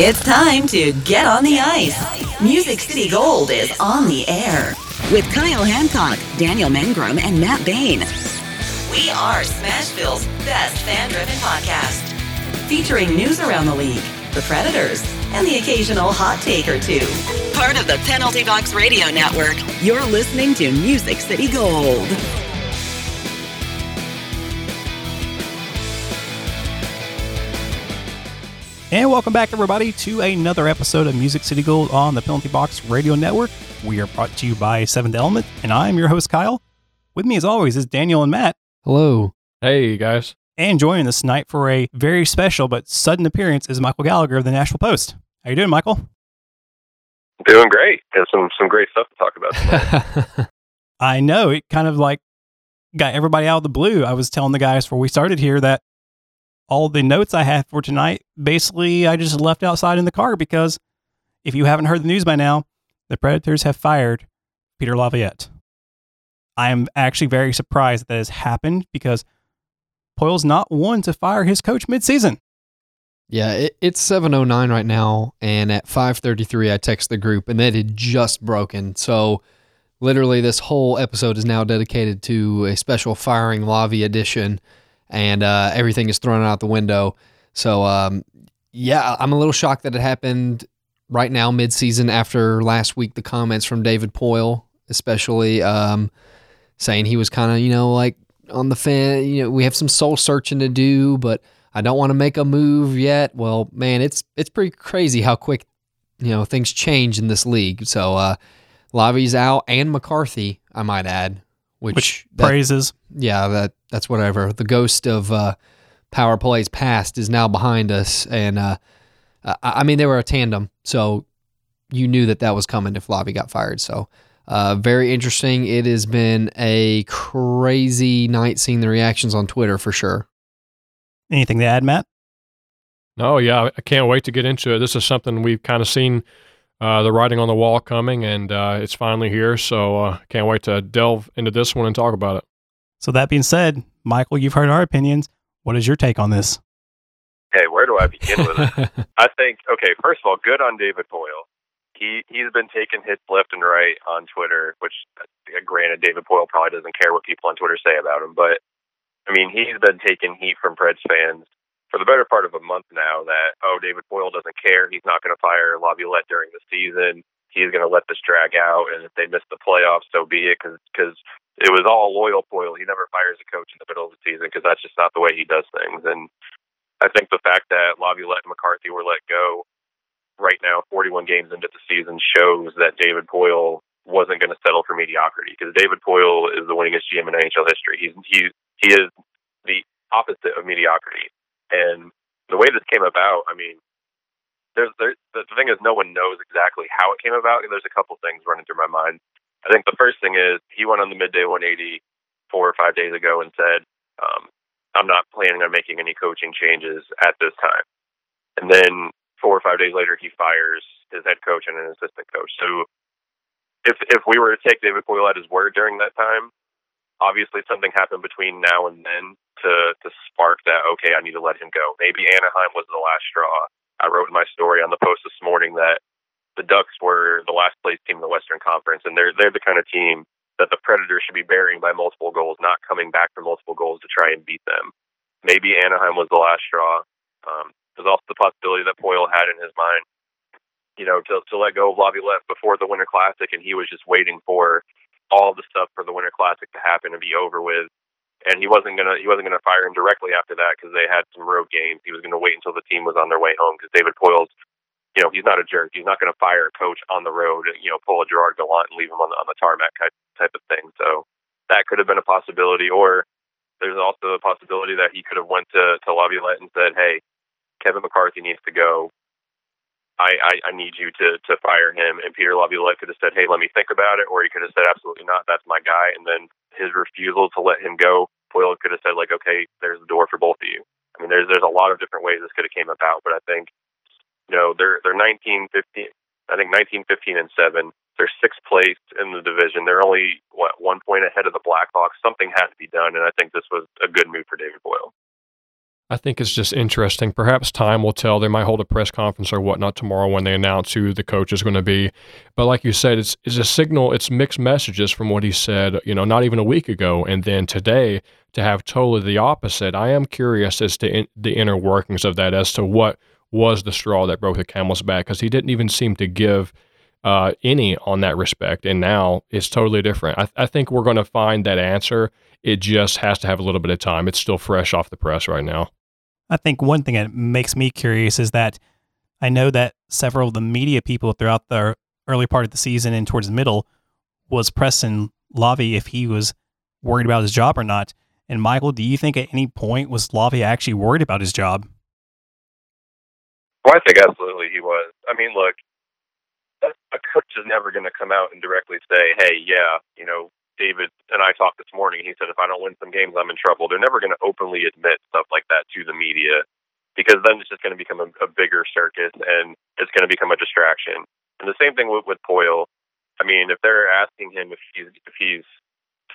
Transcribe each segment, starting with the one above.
It's time to get on the ice. Music City Gold is on the air with Kyle Hancock, Daniel Mangrum, and Matt Bain. We are Smashville's best fan driven podcast, featuring news around the league, the Predators, and the occasional hot take or two. Part of the Penalty Box Radio Network, you're listening to Music City Gold. And welcome back, everybody, to another episode of Music City Gold on the Penalty Box Radio Network. We are brought to you by Seventh Element, and I'm your host, Kyle. With me, as always, is Daniel and Matt. Hello. Hey, guys. And joining us tonight for a very special but sudden appearance is Michael Gallagher of the Nashville Post. How you doing, Michael? Doing great. Got some some great stuff to talk about. I know it kind of like got everybody out of the blue. I was telling the guys before we started here that all the notes I have for tonight, basically, I just left outside in the car because if you haven't heard the news by now, the Predators have fired Peter Laviolette. I am actually very surprised that, that has happened because Poile's not one to fire his coach midseason. Yeah, it, it's 7:09 right now, and at 5:33, I text the group, and that had just broken. So, literally, this whole episode is now dedicated to a special firing Lavi edition and uh, everything is thrown out the window. So, um, yeah, I'm a little shocked that it happened right now, mid-season, after last week. The comments from David Poile, especially um, saying he was kind of, you know, like on the fan. You know, we have some soul searching to do, but I don't want to make a move yet. Well, man, it's it's pretty crazy how quick you know things change in this league. So, uh, Lavi's out and McCarthy, I might add, which, Which that- praises. yeah, that that's whatever. The ghost of uh, power plays past is now behind us, and uh, I, I mean they were a tandem, so you knew that that was coming if Lavi got fired. So uh, very interesting. It has been a crazy night seeing the reactions on Twitter for sure. Anything to add, Matt? No, yeah, I can't wait to get into it. This is something we've kind of seen uh, the writing on the wall coming, and uh, it's finally here. So uh, can't wait to delve into this one and talk about it. So that being said, Michael, you've heard our opinions. What is your take on this? okay, where do I begin with it? I think okay, first of all, good on David Poile. He he's been taking hits left and right on Twitter, which uh, granted David Poile probably doesn't care what people on Twitter say about him, but I mean he's been taking heat from Preds fans for the better part of a month now that oh David Poile doesn't care, he's not going to fire Laviolette during the season, he's going to let this drag out, and if they miss the playoffs, so be it, because cause it was all loyal Poile. He never fires a coach in the middle of the season because that's just not the way he does things, and I think the fact that Laviolette and McCarthy were let go right now, 41 games into the season, shows that David Poile wasn't going to settle for mediocrity because David Poile is the winningest GM in NHL history. He's he he is the opposite of mediocrity, and the way this came about, I mean, there's there, the thing is no one knows exactly how it came about, and there's a couple things running through my mind. I think the first thing is he went on the midday 180 four or five days ago and said, um, I'm not planning on making any coaching changes at this time. And then four or five days later, he fires his head coach and an assistant coach. So if if we were to take David Poile at his word during that time, obviously something happened between now and then to to spark that. Okay, I need to let him go. Maybe Anaheim was the last straw. I wrote my story on the post this morning that the Ducks were the last place team in the Western Conference, and they're they're the kind of team that the Predators should be burying by multiple goals, not coming back for multiple goals to try and beat them. Maybe Anaheim was the last straw. Um, there's also the possibility that Poile had in his mind, you know, to, to let go of Laviolette before the Winter Classic, and he was just waiting for all the stuff for the Winter Classic to happen and be over with. And he wasn't gonna he wasn't gonna fire him directly after that because they had some road games. He was gonna wait until the team was on their way home because David Poile's you know, he's not a jerk. He's not to fire a coach on the road, and, you know, pull a Gerard Gallant and leave him on the on the tarmac type type of thing. So that could have been a possibility. Or there's also a possibility that he could have went to to Laviolette and said, "Hey, Kevin McCarthy needs to go. I, I I need you to to fire him." And Peter Laviolette could have said, "Hey, let me think about it," or he could have said, "Absolutely not. That's my guy." And then his refusal to let him go, Poile could have said, "Like, okay, there's the door for both of you." I mean, there's there's a lot of different ways this could have came about, but I think you know they're they're 19 15 i think 19 15 and 7 they're sixth place in the division they're only what one point ahead of the blackhawks something had to be done and i think this was a good move for david poile I think it's just interesting. Perhaps time will tell. They might hold a press conference or whatnot tomorrow when they announce who the coach is going to be. But like you said, it's it's a signal. It's mixed messages from what he said. You know, not even a week ago, and then today to have totally the opposite. I am curious as to in, the inner workings of that, as to what was the straw that broke the camel's back, because he didn't even seem to give uh, any on that respect, and now it's totally different. I, I think we're going to find that answer. It just has to have a little bit of time. It's still fresh off the press right now. I think one thing that makes me curious is that I know that several of the media people throughout the early part of the season and towards the middle was pressing Lavi if he was worried about his job or not. And Michael, do you think at any point was Lavi actually worried about his job? Well, I think absolutely he was. I mean, look, a coach is never going to come out and directly say, "Hey, yeah, you know, David and I talked this morning. He said if I don't win some games, I'm in trouble. They're never going to openly admit stuff like that to the media because then it's just going to become a, a bigger circus and it's going to become a distraction. And the same thing with, with Poile. I mean, if they're asking him if he's if he's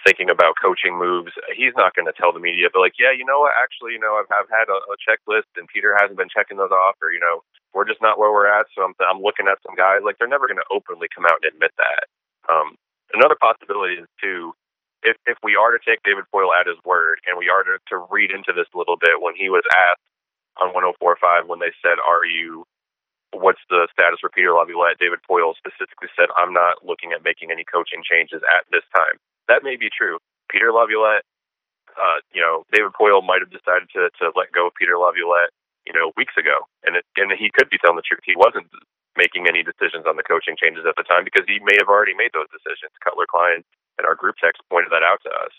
thinking about coaching moves, he's not going to tell the media, but like, yeah, you know what? Actually, you know, I've, I've had a, a checklist and Peter hasn't been checking those off, or you know, we're just not where we're at. So I'm I'm looking at some guys. Like they're never going to openly come out and admit that. Um, Another possibility is too, if if we are to take David Poile at his word, and we are to, to read into this a little bit, when he was asked on 104.5 when they said, "Are you?" What's the status for Peter Laviolette? David Poile specifically said, "I'm not looking at making any coaching changes at this time." That may be true. Peter Laviolette, uh, you know, David Poile might have decided to to let go of Peter Laviolette, you know, weeks ago, and it, and he could be telling the truth. He wasn't making any decisions on the coaching changes at the time because he may have already made those decisions. Cutler Klein and our group text pointed that out to us.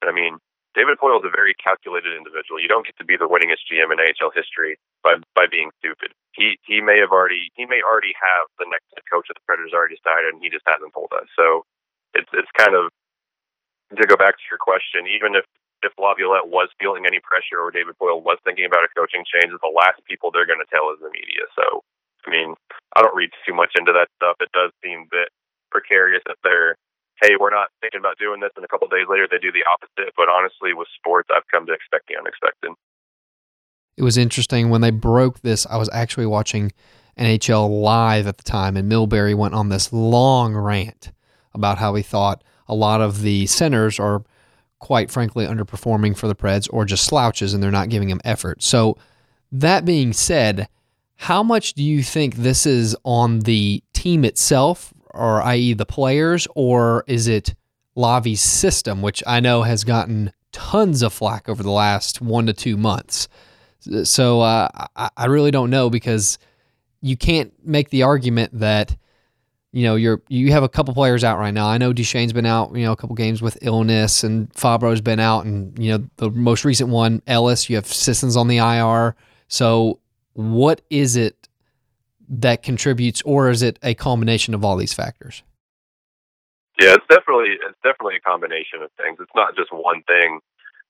And I mean, David Poile is a very calculated individual. You don't get to be the winningest GM in AHL history by by being stupid. He he may have already he may already have the next coach of the Predators already decided, and he just hasn't told us. So it's it's kind of to go back to your question. Even if if Laviolette was feeling any pressure or David Poile was thinking about a coaching change, the last people they're going to tell is the media. So I mean, I don't read too much into that stuff. It does seem a bit precarious that they're, hey, we're not thinking about doing this, and a couple days later they do the opposite. But honestly, with sports, I've come to expect the unexpected. It was interesting when they broke this. I was actually watching NHL live at the time, and Milbury went on this long rant about how he thought a lot of the centers are, quite frankly, underperforming for the Preds or just slouches, and they're not giving them effort. So, that being said, how much do you think this is on the team itself, or i.e., the players, or is it Lavi's system, which I know has gotten tons of flack over the last one to two months? So uh, I really don't know because you can't make the argument that you know you're you have a couple players out right now. I know Duchene's been out, you know, a couple games with illness, and Fabbro's been out, and you know the most recent one, Ellis. You have Sissons on the IR. So what is it that contributes, or is it a combination of all these factors? Yeah, it's definitely it's definitely a combination of things. It's not just one thing.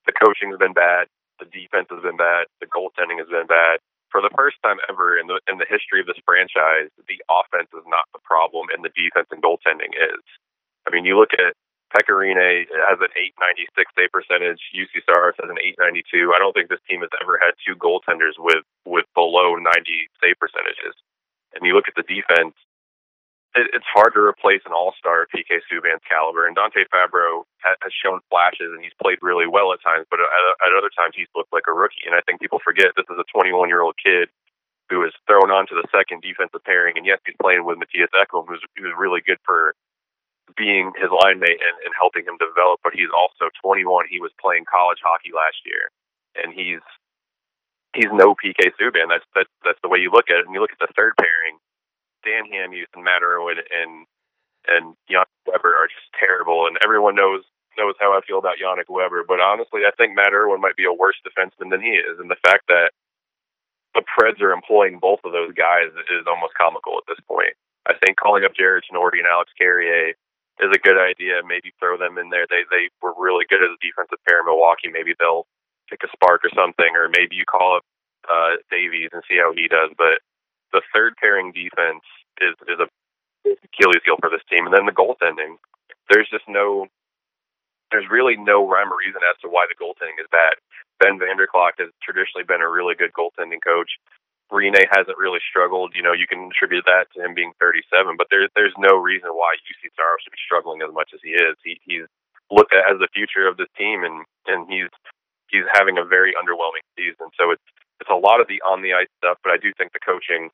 The coaching's been bad. The defense has been bad. The goaltending has been bad. For the first time ever in the in the history of this franchise, the offense is not the problem, and the defense and goaltending is. I mean, you look at Pekka Rinne has an 896 save percentage. Juuse Saros has an 892. I don't think this team has ever had two goaltenders with with below 90 save percentages. And you look at the defense, it, it's hard to replace an all-star PK Subban's caliber. And Dante Fabbro ha, has shown flashes, and he's played really well at times, but at, at other times he's looked like a rookie. And I think people forget this is a 21-year-old kid who is thrown onto the second defensive pairing. And yes, he's playing with Mattias Ekholm, who's, who's really good for being his line mate and, and helping him develop, but he's also 21. He was playing college hockey last year, and he's he's no PK Subban. That's that's that's the way you look at it. And you look at the third pairing, Dan Hamhuis and Matt Irwin and and Yannick Weber are just terrible. And everyone knows knows how I feel about Yannick Weber. But honestly, I think Matt Irwin might be a worse defenseman than he is. And the fact that the Preds are employing both of those guys is almost comical at this point. I think calling up Jarred Tinordi and Alex Carrier is a good idea. Maybe throw them in there. They they were really good as a defensive pair in Milwaukee. Maybe they'll pick a spark or something, or maybe you call up uh, Davies and see how he does. But the third pairing defense is is a Achilles heel for this team, and then the goaltending. There's just no there's really no rhyme or reason as to why the goaltending is bad. Ben Vanderklok has traditionally been a really good goaltending coach. Rinne hasn't really struggled. You know, you can attribute that to him being 37, but there's there's no reason why Juuse Saros should be struggling as much as he is. He, he's looked at as the future of this team, and and he's he's having a very underwhelming season. So it's it's a lot of the on the ice stuff, but I do think the coaching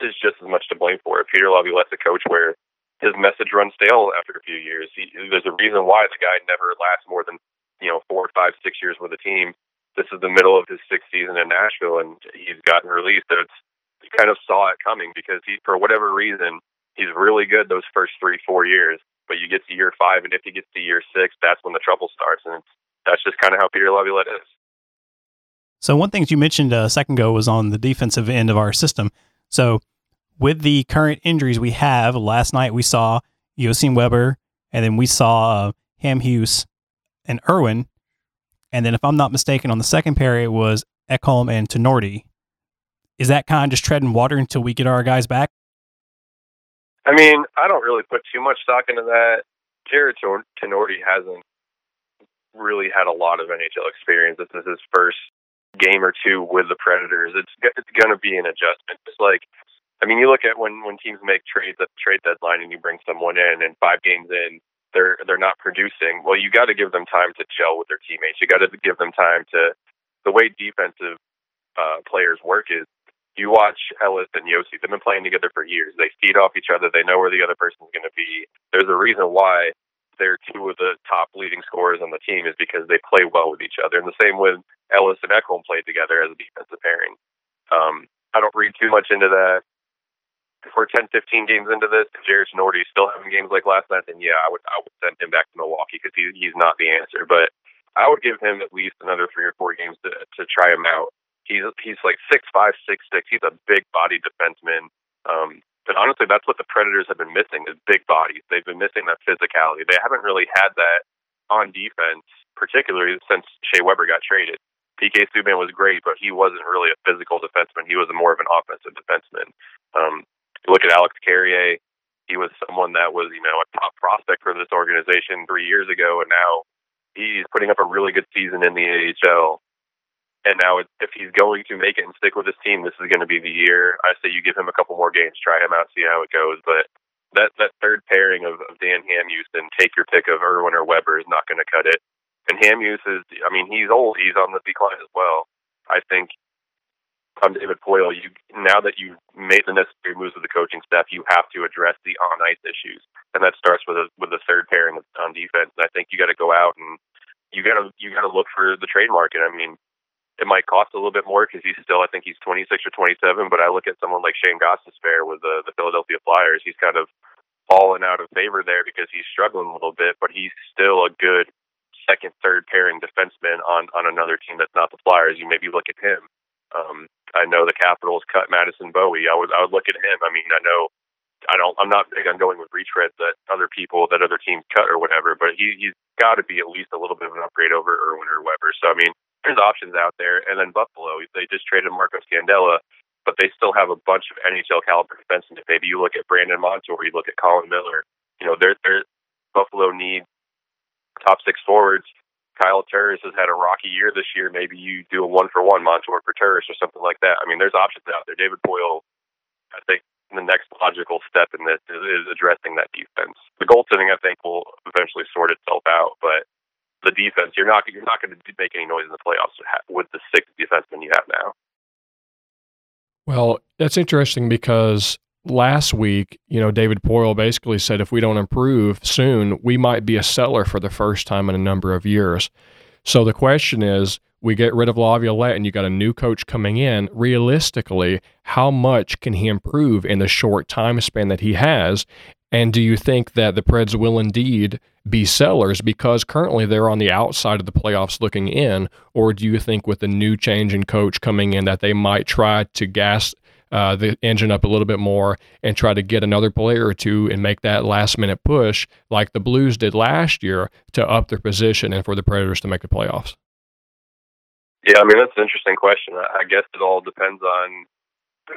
is just as much to blame for it. Peter Laviolette's a coach where his message runs stale after a few years. He, there's a reason why the guy never lasts more than you know four, five, six years with a team this is the middle of his sixth season in Nashville, and he's gotten released. So it's you kind of saw it coming because he, for whatever reason, he's really good those first three, four years. But you get to year five, and if he gets to year six, that's when the trouble starts, and that's just kind of how Peter Laviolette is. So one thing you mentioned uh, a second ago was on the defensive end of our system. So with the current injuries we have, last night we saw Josim Weber, and then we saw uh, Hamhuis and Irwin and then, if I'm not mistaken, on the second pair, it was Ekholm and Tinordi. Is that kind of just treading water until we get our guys back? I mean, I don't really put too much stock into that. Jarred Tinordi hasn't really had a lot of NHL experience. This is his first game or two with the Predators. It's it's going to be an adjustment. It's like, I mean, you look at when when teams make trades at the trade deadline and you bring someone in, and five games in, they're they're not producing, well, you got to give them time to gel with their teammates. You got to give them time to. The way defensive uh, players work is you watch Ellis and Josi. They've been playing together for years. They feed off each other. They know where the other person's going to be. There's a reason why they're two of the top leading scorers on the team is because they play well with each other. And the same with Ellis and Ekholm played together as a defensive pairing. Um, I don't read too much into that if we're 10, 15 games into this, if Tinordi is still having games like last night, then yeah, I would I would send him back to Milwaukee because he, he's not the answer. But I would give him at least another three or four games to to try him out. He's he's like six five, six six. He's a big body defenseman. Um, but honestly, that's what the Predators have been missing is big bodies. They've been missing that physicality. They haven't really had that on defense, particularly since Shea Weber got traded. PK Subban was great, but he wasn't really a physical defenseman. He was more of an offensive defenseman. Um, look at Alex Carrier, he was someone that was, you know, a top prospect for this organization three years ago, and now he's putting up a really good season in the AHL. And now, if he's going to make it and stick with his team, this is going to be the year. I say you give him a couple more games, try him out, see how it goes. But that that third pairing of, of Dan Hamhuis and take your pick of Irwin or Weber is not going to cut it. And Hamhuis is, I mean, he's old. He's on the decline as well. I think I'm David Poile. You now that you've made the necessary moves with the coaching staff, you have to address the on ice issues, and that starts with a with a third pairing on defense. And I think you got to go out and you got to you got to look for the trade market. I mean, it might cost a little bit more because he's still I think he's 26 or 27. But I look at someone like Shayne Gostisbehere with the the Philadelphia Flyers. He's kind of fallen out of favor there because he's struggling a little bit, but he's still a good second, third pairing defenseman on on another team that's not the Flyers. You maybe look at him. Um, I know the Capitals cut Madison Bowey. I would I would look at him. I mean, I know I don't I'm not big on going with retreads that other people that other teams cut or whatever, but he he's got to be at least a little bit of an upgrade over Irwin or Weber. So I mean, there's options out there. And then Buffalo, they just traded Marco Scandella, but they still have a bunch of NHL caliber defensemen. Maybe you look at Brandon Montour, you look at Colin Miller, you know, they're they're Buffalo needs top six forwards Kyle Turris has had a rocky year this year. Maybe you do a one for one Montour for Turris or something like that. I mean, there's options out there. David Poile, I think the next logical step in this is, is addressing that defense. The goaltending, I think, will eventually sort itself out, but the defense, you're not you're not going to make any noise in the playoffs with the six defensemen you have now. Well, that's interesting because last week, you know, David Poile basically said if we don't improve soon, we might be a seller for the first time in a number of years. So the question is, we get rid of Laviolette and you got a new coach coming in. Realistically, how much can he improve in the short time span that he has? And do you think that the Preds will indeed be sellers because currently they're on the outside of the playoffs looking in? Or do you think with the new change in coach coming in that they might try to gas uh, the engine up a little bit more and try to get another player or two and make that last minute push like the Blues did last year to up their position and for the Predators to make the playoffs? Yeah, I mean that's an interesting question. I guess it all depends on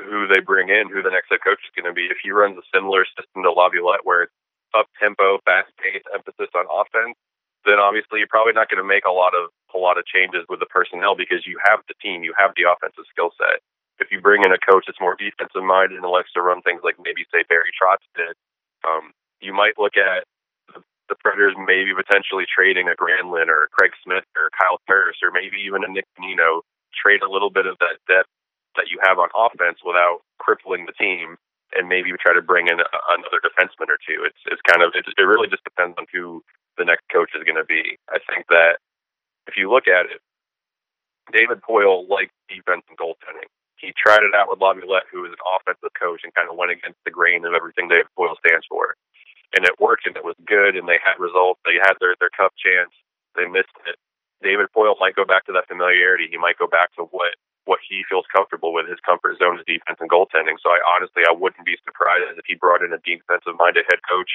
who they bring in, who the next head coach is going to be. If he runs a similar system to Laviolette, where it's up tempo, fast paced, emphasis on offense, then obviously you're probably not going to make a lot of a lot of changes with the personnel because you have the team, you have the offensive skill set. If you bring in a coach that's more defensive minded and likes to run things like maybe say Barry Trotz did, um, you might look at the, the Predators maybe potentially trading a Granlund or Craig Smith or Kyle Turris or maybe even a Nick Bonino, trade a little bit of that depth that you have on offense without crippling the team and maybe try to bring in a, another defenseman or two. It's it's kind of it, it really just depends on who the next coach is going to be. I think that if you look at it, David Poile likes defense and goaltending. He tried it out with Laviolette, who is an offensive coach, and kind of went against the grain of everything David Poile stands for. And it worked, and it was good, and they had results. They had their their cup chance. They missed it. David Poile might go back to that familiarity. He might go back to what what he feels comfortable with. His comfort zone is defense and goaltending. So I honestly I wouldn't be surprised if he brought in a defensive minded head coach,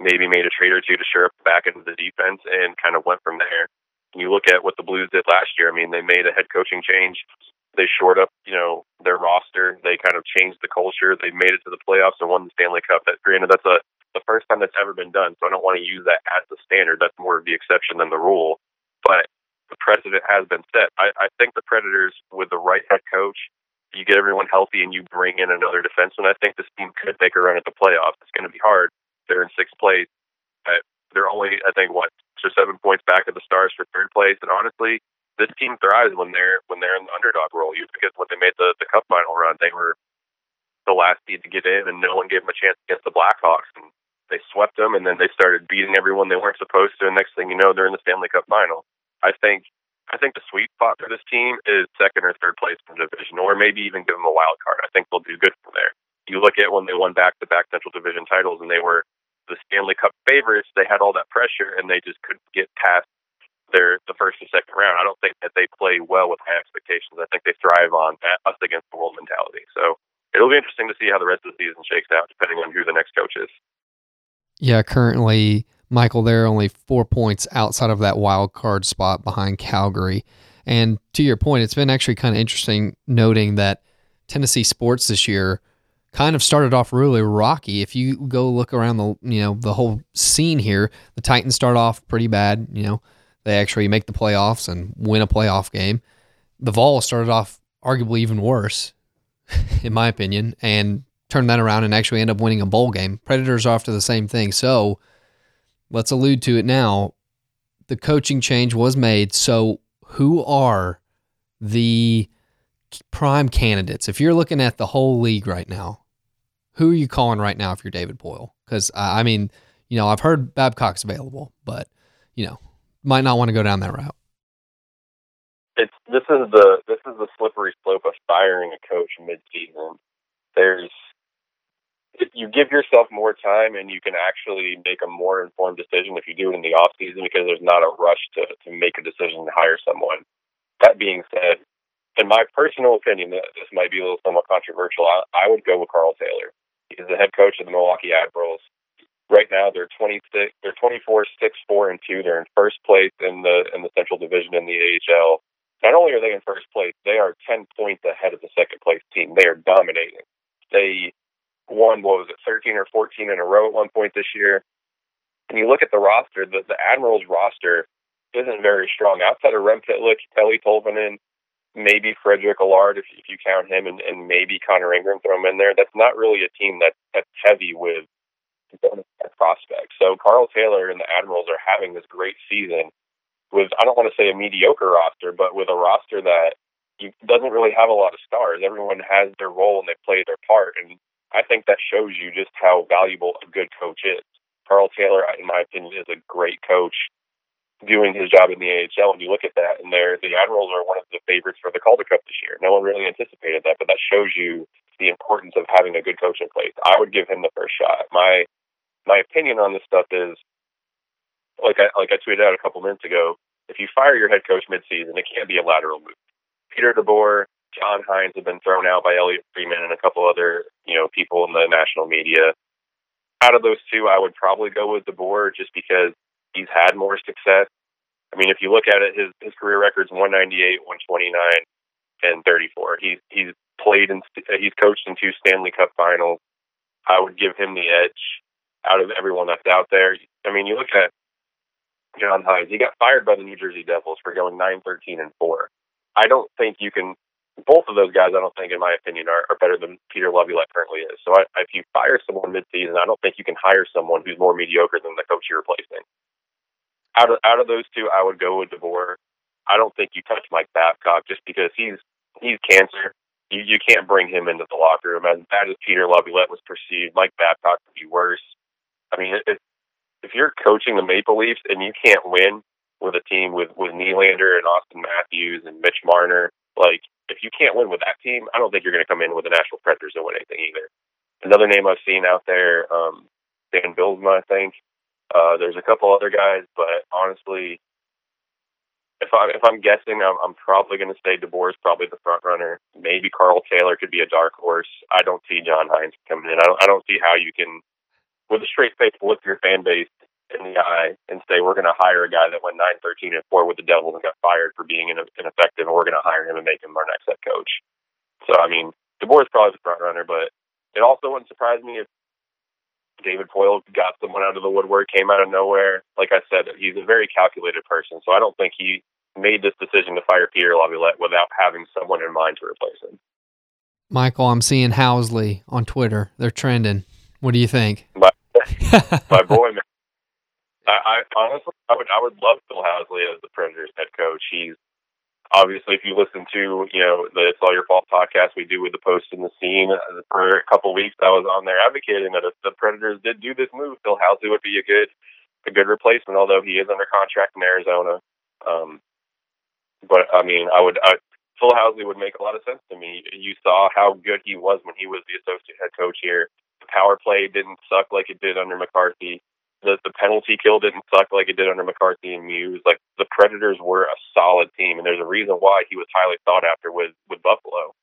maybe made a trade or two to shore up the back end of the defense and kind of went from there. You look at what the Blues did last year. I mean, they made a head coaching change. They shored up, you know, their roster. They kind of changed the culture. They made it to the playoffs and won the Stanley Cup. That granted, that's a the first time that's ever been done. So I don't want to use that as the standard. That's more of the exception than the rule. But the precedent has been set. I, I think the Predators, with the right head coach, you get everyone healthy and you bring in another defenseman. I think this team could make a run at the playoffs. It's going to be hard. They're in sixth place. They're only, I think, what six or seven points back of the Stars for third place. And honestly, this team thrives when they're when they're in the underdog role. You because when they made the the Cup final run, they were the last seed to get in, and no one gave them a chance against the Blackhawks. And they swept them, and then they started beating everyone they weren't supposed to. And next thing you know, they're in the Stanley Cup final. I think I think the sweet spot for this team is second or third place in the division, or maybe even give them a wild card. I think they'll do good from there. You look at when they won back-to-back Central Division titles, and they were the Stanley Cup favorites. They had all that pressure, and they just couldn't get past their the first and second round. I don't think that they play well with high expectations. I think they thrive on us against the world mentality. So it'll be interesting to see how the rest of the season shakes out, depending on who the next coach is. Yeah, currently Michael, they're only four points outside of that wild card spot behind Calgary. And to your point, it's been actually kind of interesting noting that Tennessee sports this year kind of started off really rocky. If you go look around the you know the whole scene here, the Titans start off pretty bad. You know, they actually make the playoffs and win a playoff game. The Vols started off arguably even worse, in my opinion, and turned that around and actually end up winning a bowl game. Predators are off to the same thing. So let's allude to it now. The coaching change was made. So, who are the prime candidates? If you're looking at the whole league right now, who are you calling right now if you're David Poile? Because, uh, I mean, you know, I've heard Babcock's available, but, you know, might not want to go down that route. It's this is the this is the slippery slope of firing a coach mid-season. There's you give yourself more time and you can actually make a more informed decision if you do it in the off season because there's not a rush to, to make a decision to hire someone. That being said, in my personal opinion, this might be a little somewhat controversial. I, I would go with Karl Taylor. He's the head coach of the Milwaukee Admirals. Right now, they're 26, they're 24, 6, 4, and 2. They're in first place in the in the Central Division in the AHL. Not only are they in first place, they are 10 points ahead of the second place team. They are dominating. They won what was it, 13 or 14 in a row at one point this year. And you look at the roster, the, the Admirals roster isn't very strong. Outside of Rem Pitlick, Eeli Tolvanen, maybe Frederic Allard, if, if you count him, and, and maybe Connor Ingram, throw him in there. That's not really a team that, that's heavy with prospects. So Karl Taylor and the Admirals are having this great season with, I don't want to say a mediocre roster, but with a roster that doesn't really have a lot of stars. Everyone has their role and they play their part. And I think that shows you just how valuable a good coach is. Karl Taylor, in my opinion, is a great coach doing his job in the AHL. And you look at that, and they're, the Admirals are one of the favorites for the Calder Cup this year. No one really anticipated that, but that shows you the importance of having a good coach in place. I would give him the first shot. My my opinion on this stuff is, like I like I tweeted out a couple minutes ago. If you fire your head coach midseason, it can't be a lateral move. Peter DeBoer John Hynes have been thrown out by Elliotte Friedman and a couple other, you know, people in the national media. Out of those two, I would probably go with DeBoer just because he's had more success. I mean, if you look at it, his his career record's 198, 129, and 34. He's he's played and he's coached in two Stanley Cup Finals. I would give him the edge out of everyone that's out there. I mean, you look at John Hynes. He got fired by the New Jersey Devils for going nine thirteen and four. I don't think you can. Both of those guys, I don't think, in my opinion, are, are better than Peter Laviolette currently is. So I, if you fire someone mid-season, I don't think you can hire someone who's more mediocre than the coach you're replacing. Out of out of those two, I would go with DeBoer. I don't think you touch Mike Babcock just because he's he's cancer. You you can't bring him into the locker room. As bad as Peter Laviolette was perceived, Mike Babcock would be worse. I mean, if if you're coaching the Maple Leafs and you can't win with a team with with Nylander and Auston Matthews and Mitch Marner, like if you can't win with that team, I don't think you're going to come in with the Nashville Predators and win anything either. Another name I've seen out there, um, Dan Bylsma, I think. Uh, there's a couple other guys, but honestly, if I'm if I'm guessing, I'm, I'm probably going to say DeBoer is probably the front runner. Maybe Karl Taylor could be a dark horse. I don't see John Hynes coming in. I don't I don't see how you can, with a straight face, look your fan base in the eye and say we're going to hire a guy that went nine thirteen and four with the Devils and got fired for being ineffective, and we're going to hire him and make him our next head coach. So I mean, DeBoer is probably the front runner, but it also wouldn't surprise me if David Poile got someone out of the woodwork, came out of nowhere. Like I said, he's a very calculated person, so I don't think he made this decision to fire Peter Laviolette without having someone in mind to replace him. Michael, I'm seeing Housley on Twitter. They're trending. What do you think? My, my boy, man. I, I honestly, I would, I would love Phil Housley as the Predators head coach. He's obviously, if you listen to, you know, the It's All Your Fault podcast we do with the post in the scene uh, for a couple weeks, I was on there advocating that if the Predators did do this move, Phil Housley would be a good, a good replacement. Although he is under contract in Arizona, um, but I mean, I would, I, Phil Housley would make a lot of sense to me. You saw how good he was when he was the associate head coach here. Power play didn't suck like it did under McCarthy the the penalty kill didn't suck like it did under McCarthy and Muse. Like the Predators were a solid team, and there's a reason why he was highly sought after with with Buffalo.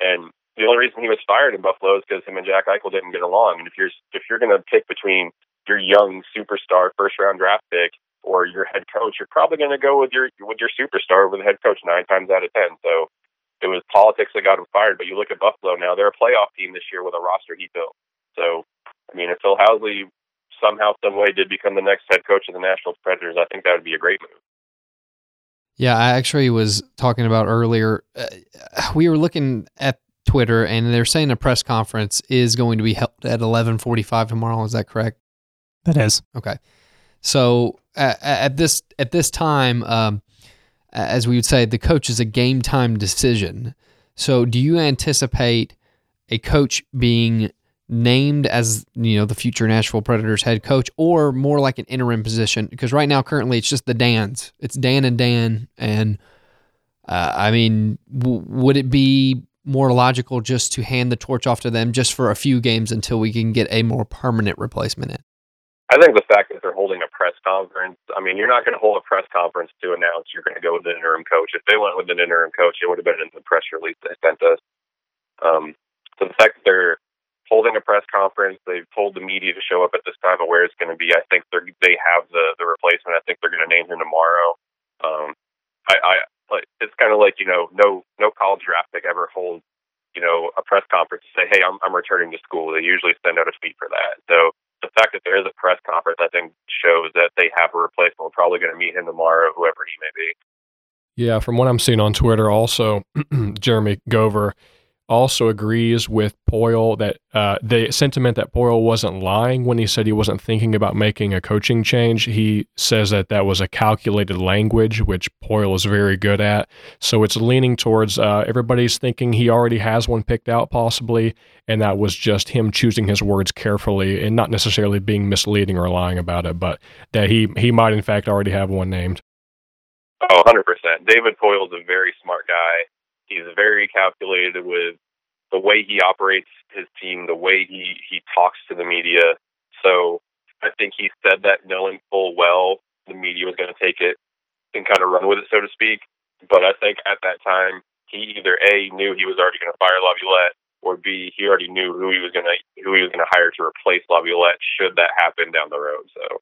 And the only reason he was fired in Buffalo is because him and Jack Eichel didn't get along. And if you're if you're going to pick between your young superstar first round draft pick or your head coach, you're probably going to go with your with your superstar with the head coach nine times out of ten. So it was politics that got him fired. But you look at Buffalo now; they're a playoff team this year with a roster he built. So I mean, if Phil Housley somehow, some way, did become the next head coach of the Nashville Predators, I think that would be a great move. Yeah, I actually was talking about earlier. Uh, we were looking at Twitter, and they're saying a press conference is going to be held at eleven forty-five tomorrow. Is that correct? That is okay. So uh, at this at this time, um, as we would say, the coach is a game time decision. So, do you anticipate a coach being named as you know the future Nashville Predators head coach, or more like an interim position? Because right now, currently, it's just the Dans. It's Dan and Dan, and uh, I mean, w- would it be more logical just to hand the torch off to them just for a few games until we can get a more permanent replacement in? I think the fact that they're holding a press conference, I mean, you're not going to hold a press conference to announce you're going to go with an interim coach. If they went with an interim coach, it would have been in the press release they sent us. Um, so the fact that they're holding a press conference. They've told the media to show up at this time of where it's going to be. I think they they have the the replacement. I think they're going to name him tomorrow. Um, I, I it's kind of like you know no no college draft pick ever holds you know a press conference to say hey I'm I'm returning to school. They usually send out a tweet for that. So the fact that there is a press conference, I think, shows that they have a replacement. We're probably going to meet him tomorrow, whoever he may be. Yeah, from what I'm seeing on Twitter, also Jeremy Gover also agrees with Poile that uh, the sentiment that Poile wasn't lying when he said he wasn't thinking about making a coaching change. He says that that was a calculated language, which Poile is very good at. So it's leaning towards uh, everybody's thinking he already has one picked out, possibly, and that was just him choosing his words carefully and not necessarily being misleading or lying about it, but that he he might in fact already have one named. Oh, 100%. David Poile is a very smart guy He's very calculated with the way he operates his team, the way he, he talks to the media. So I think he said that knowing full well the media was going to take it and kind of run with it, so to speak. But I think at that time, he either A, knew he was already going to fire Laviolette, or B, he already knew who he was going to who he was going to hire to replace Laviolette should that happen down the road. So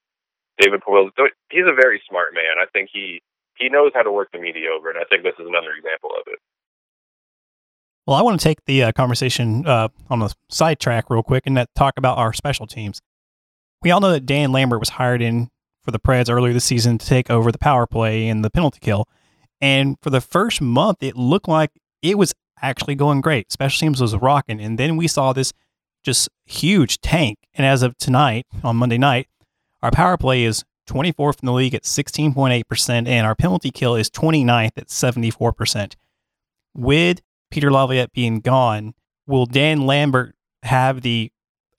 David Poile, he's a very smart man. I think he he knows how to work the media over, and I think this is another example of it. Well, I want to take the uh, conversation uh, on the sidetrack real quick and that talk about our special teams. We all know that Dan Lambert was hired in for the Preds earlier this season to take over the power play and the penalty kill. And for the first month, it looked like it was actually going great. Special teams was rocking. And then we saw this just huge tank. And as of tonight, on Monday night, our power play is 24th in the league at 16.8%, and our penalty kill is 29th at 74%. With Peter Laviolette being gone, will Dan Lambert have the,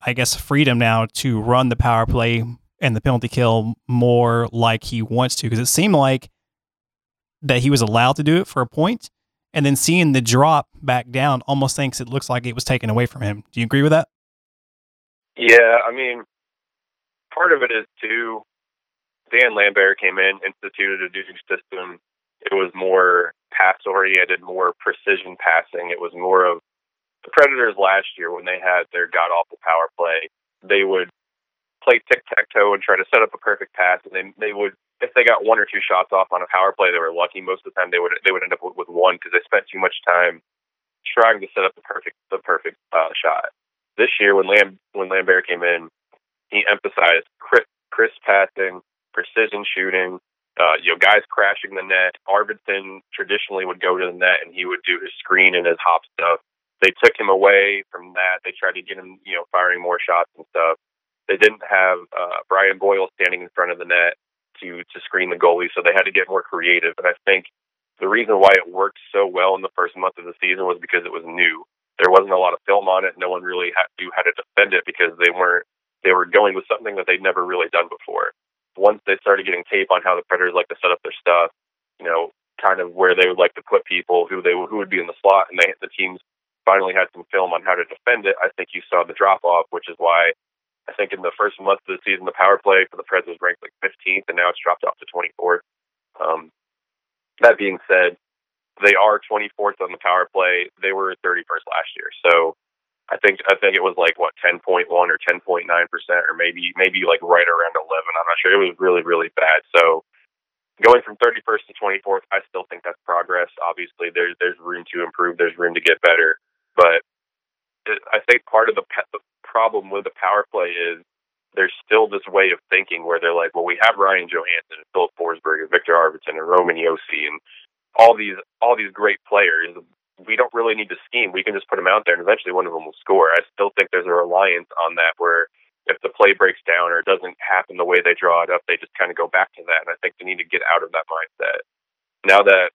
I guess, freedom now to run the power play and the penalty kill more like he wants to? Because it seemed like that he was allowed to do it for a point, and then seeing the drop back down almost thinks it looks like it was taken away from him. Do you agree with that? Yeah, I mean, part of it is too. Dan Lambert came in, instituted a new system. It was more pass oriented, more precision passing. It was more of the Predators last year when they had their god awful power play. They would play tic tac toe and try to set up a perfect pass, and they they would if they got one or two shots off on a power play, they were lucky. Most of the time, they would they would end up with, one because they spent too much time trying to set up the perfect the perfect uh, shot. This year, when Lam when Lambert came in, he emphasized crisp, crisp passing, precision shooting, uh, you know, guys crashing the net. Arvidsson traditionally would go to the net and he would do his screen and his hop stuff. They took him away from that. They tried to get him, you know, firing more shots and stuff. They didn't have uh, Brian Boyle standing in front of the net to to screen the goalie, so they had to get more creative. And I think the reason why it worked so well in the first month of the season was because it was new. There wasn't a lot of film on it. No one really had, knew how to defend it because they weren't they were going with something that they'd never really done before once they started getting tape on how the Predators like to set up their stuff, you know, kind of where they would like to put people, who they who would be in the slot, and they the teams finally had some film on how to defend it. I think you saw the drop off, which is why I think in the first month of the season, the power play for the Preds was ranked like 15th, and now it's dropped off to 24th. Um, that being said, they are 24th on the power play. They were 31st last year, so I think I think it was like what 10.1 or 10.9 percent, or maybe maybe like right around 11. I'm not sure. It was really really bad. So going from 31st to 24th, I still think that's progress. Obviously, there's there's room to improve. There's room to get better. But I think part of the, pe- the problem with the power play is there's still this way of thinking where they're like, well, we have Ryan Johansen and Filip Forsberg and Viktor Arvidsson and Roman Josi and all these all these great players we don't really need to scheme. We can just put them out there, and eventually one of them will score. I still think there's a reliance on that where if the play breaks down or it doesn't happen the way they draw it up, they just kind of go back to that. And I think they need to get out of that mindset. Now that,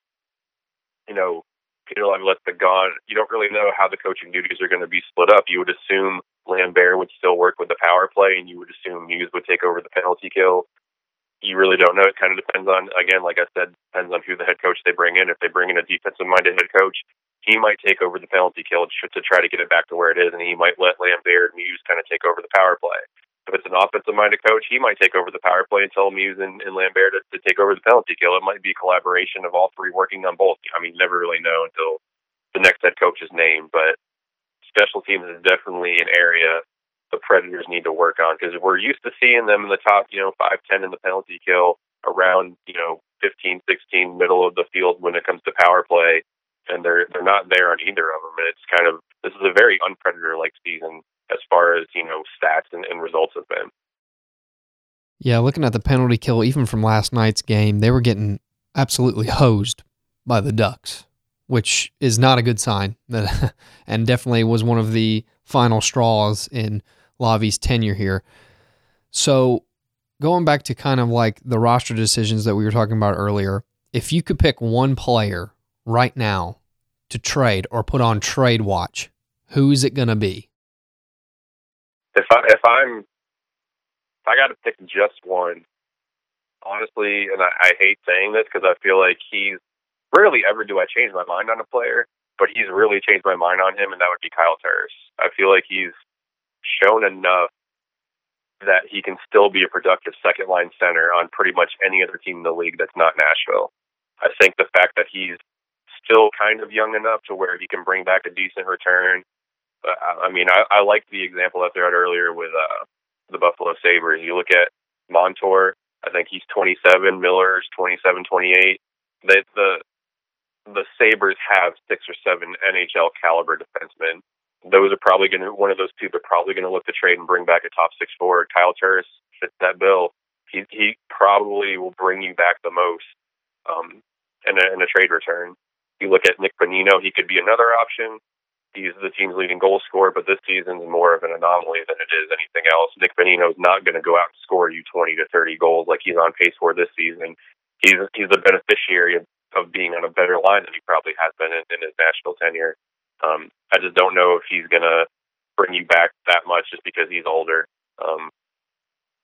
you know, Peter Laviolette's been gone, you don't really know how the coaching duties are going to be split up. You would assume Lambert would still work with the power play, and you would assume Muse would take over the penalty kill. You really don't know. It kind of depends on, again, like I said, depends on who the head coach they bring in. If they bring in a defensive minded head coach, he might take over the penalty kill to try to get it back to where it is, and he might let Lambert and Muse kind of take over the power play. If it's an offensive minded coach, he might take over the power play and tell Muse and, and Lambert to, to take over the penalty kill. It might be a collaboration of all three working on both. I mean, never really know until the next head coach is named, but special teams is definitely an area the Predators need to work on because we're used to seeing them in the top, you know, five, ten in the penalty kill, around, you know, 15, 16, middle of the field when it comes to power play and they're they're not there on either of them. And it's kind of this is a very unpredator like season as far as you know stats and, and results have been. Yeah, looking at the penalty kill, even from last night's game, they were getting absolutely hosed by the Ducks, which is not a good sign. That and definitely was one of the final straws in Lavi's tenure here. So going back to kind of like the roster decisions that we were talking about earlier, if you could pick one player right now to trade or put on trade watch, who is it going to be? If I if I'm if I got to pick just one, honestly, and I, I hate saying this because I feel like he's rarely ever do I change my mind on a player, but he's really changed my mind on him, and that would be Kyle Turris. I feel like he's shown enough that he can still be a productive second line center on pretty much any other team in the league that's not Nashville. I think the fact that he's still kind of young enough to where he can bring back a decent return. But I mean, I, I like the example that they had earlier with uh, the Buffalo Sabres. You look at Montour, I think he's 27. Miller's 27, 28. They, the the Sabres have six or seven NHL caliber defensemen. Those are probably going to one of those two. They're probably going to look to trade and bring back a top six forward. Kyle Turris fits that bill. he he probably will bring you back the most um, in a, in a trade return. You look at Nick Bonino, he could be another option. He's the team's leading goal scorer, but this season's more of an anomaly than it is anything else. Nick Bonino's not going to go out and score you 20 to 30 goals like he's on pace for this season. He's he's the beneficiary of, of being on a better line than he probably has been in, in his national tenure. Um, I just don't know if he's going to bring you back that much just because he's older. Um,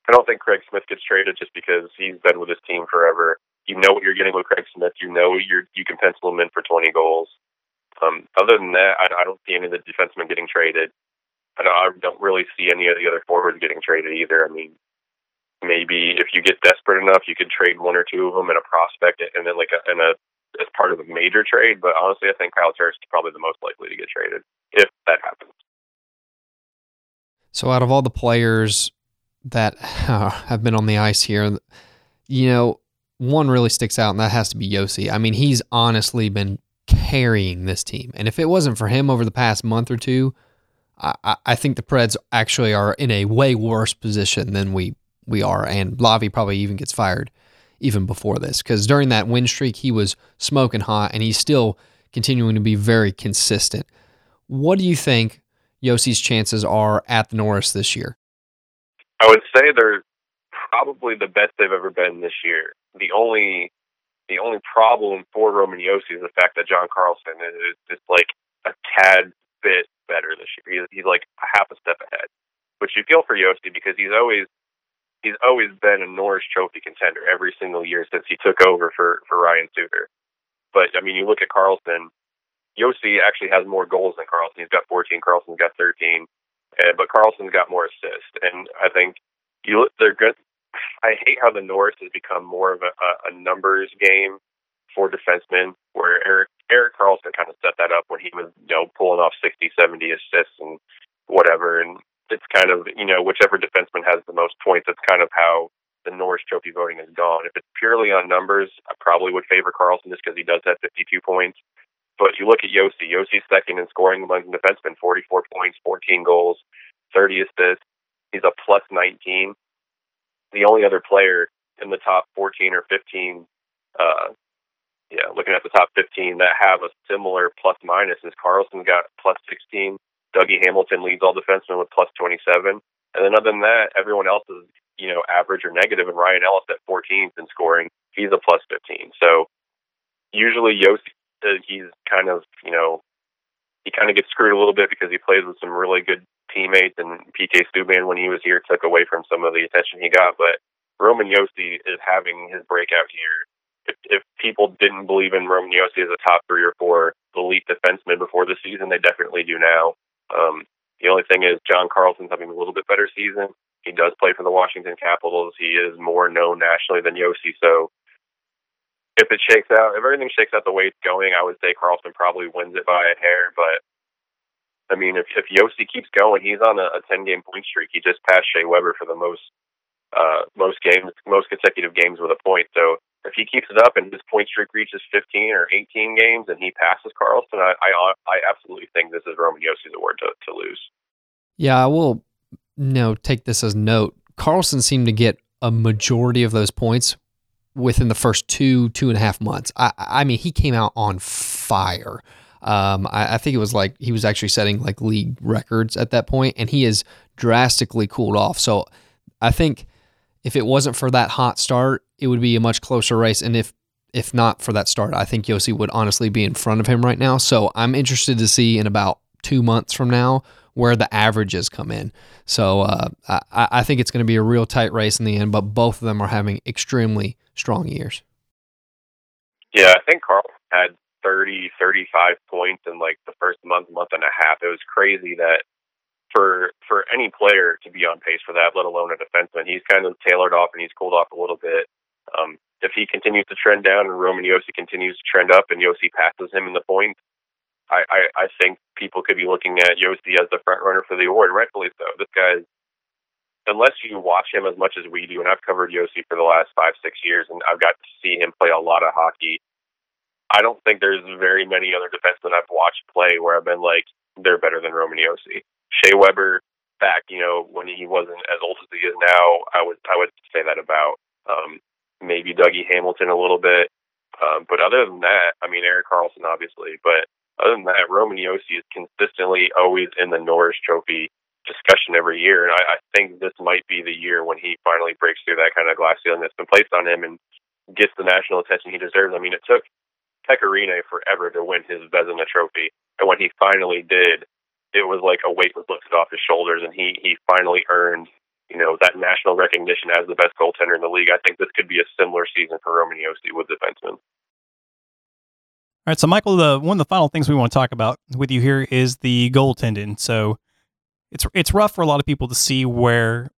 I don't think Craig Smith gets traded just because he's been with his team forever. You know what you're getting with Craig Smith. You know you're you can pencil him in for 20 goals. Um, other than that, I, I don't see any of the defensemen getting traded. I don't, I don't really see any of the other forwards getting traded either. I mean, maybe if you get desperate enough, you could trade one or two of them in a prospect and then like a, in a as part of a major trade. But honestly, I think Kyle Turris is probably the most likely to get traded if that happens. So, out of all the players that uh, have been on the ice here, you know, one really sticks out, and that has to be Josi. I mean, he's honestly been carrying this team. And if it wasn't for him over the past month or two, I, I think the Preds actually are in a way worse position than we we are. And Lavi probably even gets fired even before this because during that win streak he was smoking hot, and he's still continuing to be very consistent. What do you think Josi's chances are at the Norris this year? I would say they're probably the best they've ever been this year. The only the only problem for Roman Josi is the fact that John Carlson is just like a tad bit better this year. He's, he's like a half a step ahead, which you feel for Josi because he's always he's always been a Norris Trophy contender every single year since he took over for for Ryan Suter. But I mean, you look at Carlson. Josi actually has more goals than Carlson. He's got 14. Carlson's got 13. Uh, but Carlson's got more assists, and I think you they're good. I hate how the Norris has become more of a, a numbers game for defensemen, where Erik Erik Karlsson kind of set that up when he was you know pulling off 60, 70 assists and whatever, and it's kind of you know whichever defenseman has the most points. That's kind of how the Norris Trophy voting has gone. If it's purely on numbers, I probably would favor Karlsson just because he does have 52 points. But you look at Josi. Josi's second in scoring among defensemen, 44 points, 14 goals, 30 assists. He's a plus 19 the only other player in the top 14 or 15, uh, yeah, looking at the top 15 that have a similar plus minus is Carlson got plus 16. Dougie Hamilton leads all defensemen with plus 27. And then other than that, everyone else is, you know, average or negative. And Ryan Ellis at 14th in scoring, he's a plus 15. So usually Josi, uh, he's kind of, you know, he kind of gets screwed a little bit because he plays with some really good teammates, and PK Subban when he was here took away from some of the attention he got. But Roman Josi is having his breakout here. If, if people didn't believe in Roman Josi as a top three or four elite defenseman before the season, they definitely do now. Um, the only thing is John Carlson's having a little bit better season. He does play for the Washington Capitals. He is more known nationally than Josi. So if it shakes out, if everything shakes out the way it's going, I would say Carlson probably wins it by a hair. But I mean, if if Josi keeps going, he's on a, a ten game point streak. He just passed Shea Weber for the most uh, most games, most consecutive games with a point. So if he keeps it up and his point streak reaches 15 or 18 games and he passes Carlson, I I, I absolutely think this is Roman Josi's award to, to lose. Yeah, I will. Know, take this as note. Carlson seemed to get a majority of those points within the first two two and a half months. I I mean, he came out on fire. Um, I, I, think it was like he was actually setting like league records at that point, and he has drastically cooled off. So I think if it wasn't for that hot start, it would be a much closer race. And if if not for that start, I think Josi would honestly be in front of him right now. So I'm interested to see in about two months from now where the averages come in. So uh, I, I think it's going to be a real tight race in the end, but both of them are having extremely strong years. Yeah, I think Carl had 30, 35 points in like the first month, month and a half. It was crazy that for for any player to be on pace for that, let alone a defenseman, he's kind of tailored off and he's cooled off a little bit. Um, if he continues to trend down and Roman Josi continues to trend up and Josi passes him in the points, I, I, I think people could be looking at Josi as the front runner for the award, rightfully so. This guy's unless you watch him as much as we do, and I've covered Josi for the last five, six years, and I've got to see him play a lot of hockey. I don't think there's very many other defensemen I've watched play where I've been like, they're better than Roman Josi. Shea Weber back, you know, when he wasn't as old as he is now, I would I would say that about um, maybe Dougie Hamilton a little bit. Um, but other than that, I mean Erik Karlsson obviously, but other than that, Roman Josi is consistently always in the Norris Trophy discussion every year, and I, I think this might be the year when he finally breaks through that kind of glass ceiling that's been placed on him and gets the national attention he deserves. I mean, it took Pekka Rinne forever to win his Vezina Trophy, and when he finally did, it was like a weight was lifted off his shoulders, and he he finally earned you know that national recognition as the best goaltender in the league. I think this could be a similar season for Roman Josi with defensemen. All right, so Michael, the one of the final things we want to talk about with you here is the goaltending. So it's it's rough for a lot of people to see where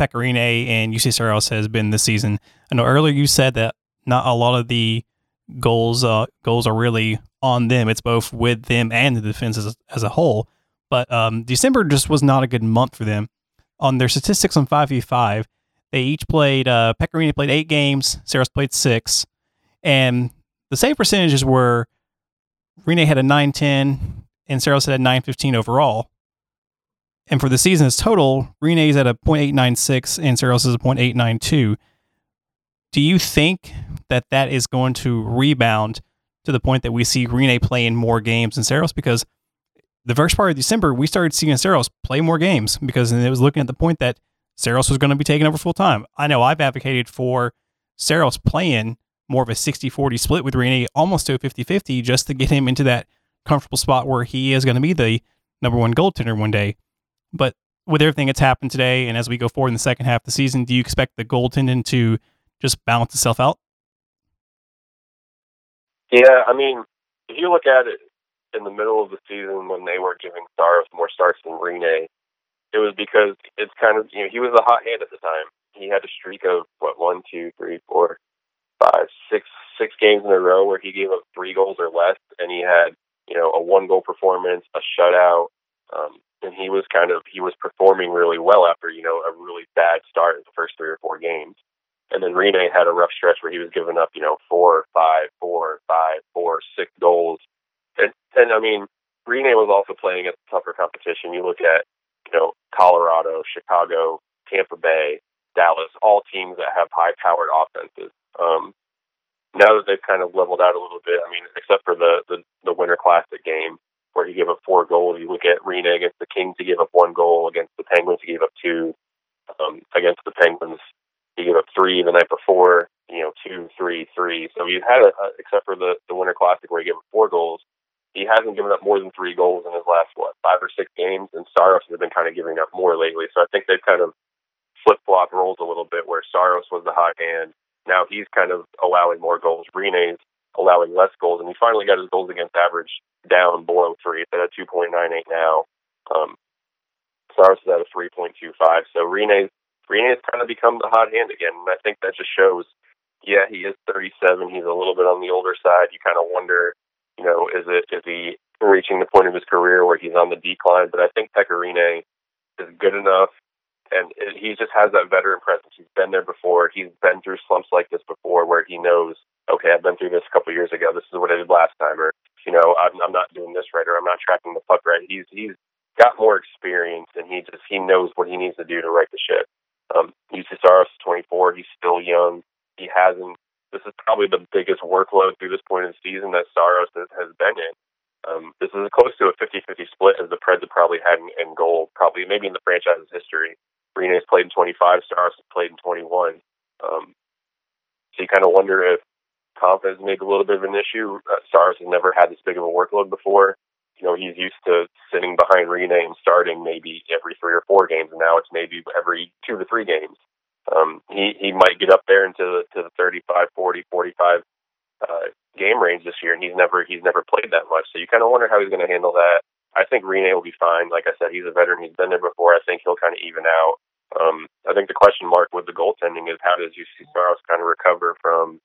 Pekka Rinne and Juuse Saros has been this season. I know earlier you said that not a lot of the goals uh, goals are really on them. It's both with them and the defense as, as a whole. But um, December just was not a good month for them. On their statistics on 5v5, they each played, uh, Pekka Rinne played eight games, Saros played six. And the save percentages were Rinne had a 910 and Saros had a 915 overall. And for the season's total, Rinne is at a .896 and Saros is a .892. Do you think that that is going to rebound to the point that we see Rinne playing more games than Saros? Because the first part of December, we started seeing Saros play more games because it was looking at the point that Saros was going to be taken over full time. I know I've advocated for Saros playing more of a 60 40 split with Rinne, almost to a 50 50, just to get him into that comfortable spot where he is going to be the number one goaltender one day. But with everything that's happened today, and as we go forward in the second half of the season, do you expect the goaltending to just balance itself out? Yeah, I mean, if you look at it in the middle of the season when they were giving Saros more starts than Rinne, it was because it's kind of you know he was a hot hand at the time. He had a streak of what one, two, three, four, five, six, six games in a row where he gave up three goals or less, and he had you know a one goal performance, a shutout, um, and he was kind of he was performing really well after you know a really bad start in the first three or four games. And then Rinne had a rough stretch where he was giving up, you know, four, five, four, five, four, six goals. And and I mean, Rinne was also playing against tougher competition. You look at, you know, Colorado, Chicago, Tampa Bay, Dallas, all teams that have high powered offenses. Um, now that they've kind of leveled out a little bit, I mean, except for the, the, the Winter Classic game where he gave up four goals, you look at Rinne against the Kings, he gave up one goal. Against the Penguins, he gave up two. Um, against the Penguins, he gave up three the night before, you know, two, three, three. So he had, a, except for the, the Winter Classic where he gave up four goals, he hasn't given up more than three goals in his last, what, five or six games. And Saros has been kind of giving up more lately. So I think they've kind of flip flop roles a little bit where Saros was the hot hand. Now he's kind of allowing more goals. Rinne's allowing less goals. And he finally got his goals against average down below three. It's at a 2.98 now. Um, Saros is at a 3.25. So Rinne's Rinne has kind of become the hot hand again. And I think that just shows, yeah, he is 37. He's a little bit on the older side. You kind of wonder, you know, is it is he reaching the point of his career where he's on the decline? But I think Pekka Rinne is good enough, and it, he just has that veteran presence. He's been there before. He's been through slumps like this before, where he knows, okay, I've been through this a couple years ago. This is what I did last time, or you know, I'm, I'm not doing this right, or I'm not tracking the puck right. He's he's got more experience, and he just he knows what he needs to do to right the ship. Um, Saros is 24. He's still young. He hasn't. This is probably the biggest workload through this point in the season that Saros has, has been in. Um, this is close to a 50-50 split as the Preds have probably had in, in goal, probably maybe in the franchise's history. Rinne's played in 25. Saros has played in 21. Um, so you kind of wonder if confidence may be a little bit of an issue. Uh, Saros has never had this big of a workload before you know, he's used to sitting behind Rinne and starting maybe every three or four games, and now it's maybe every two to three games. Um, he he might get up there into the to the 35, 40, 45 uh, game range this year, and he's never he's never played that much. So you kind of wonder how he's going to handle that. I think Rinne will be fine. Like I said, he's a veteran. He's been there before. I think he'll kind of even out. Um, I think the question mark with the goaltending is how does Juuse Saros kind of recover from,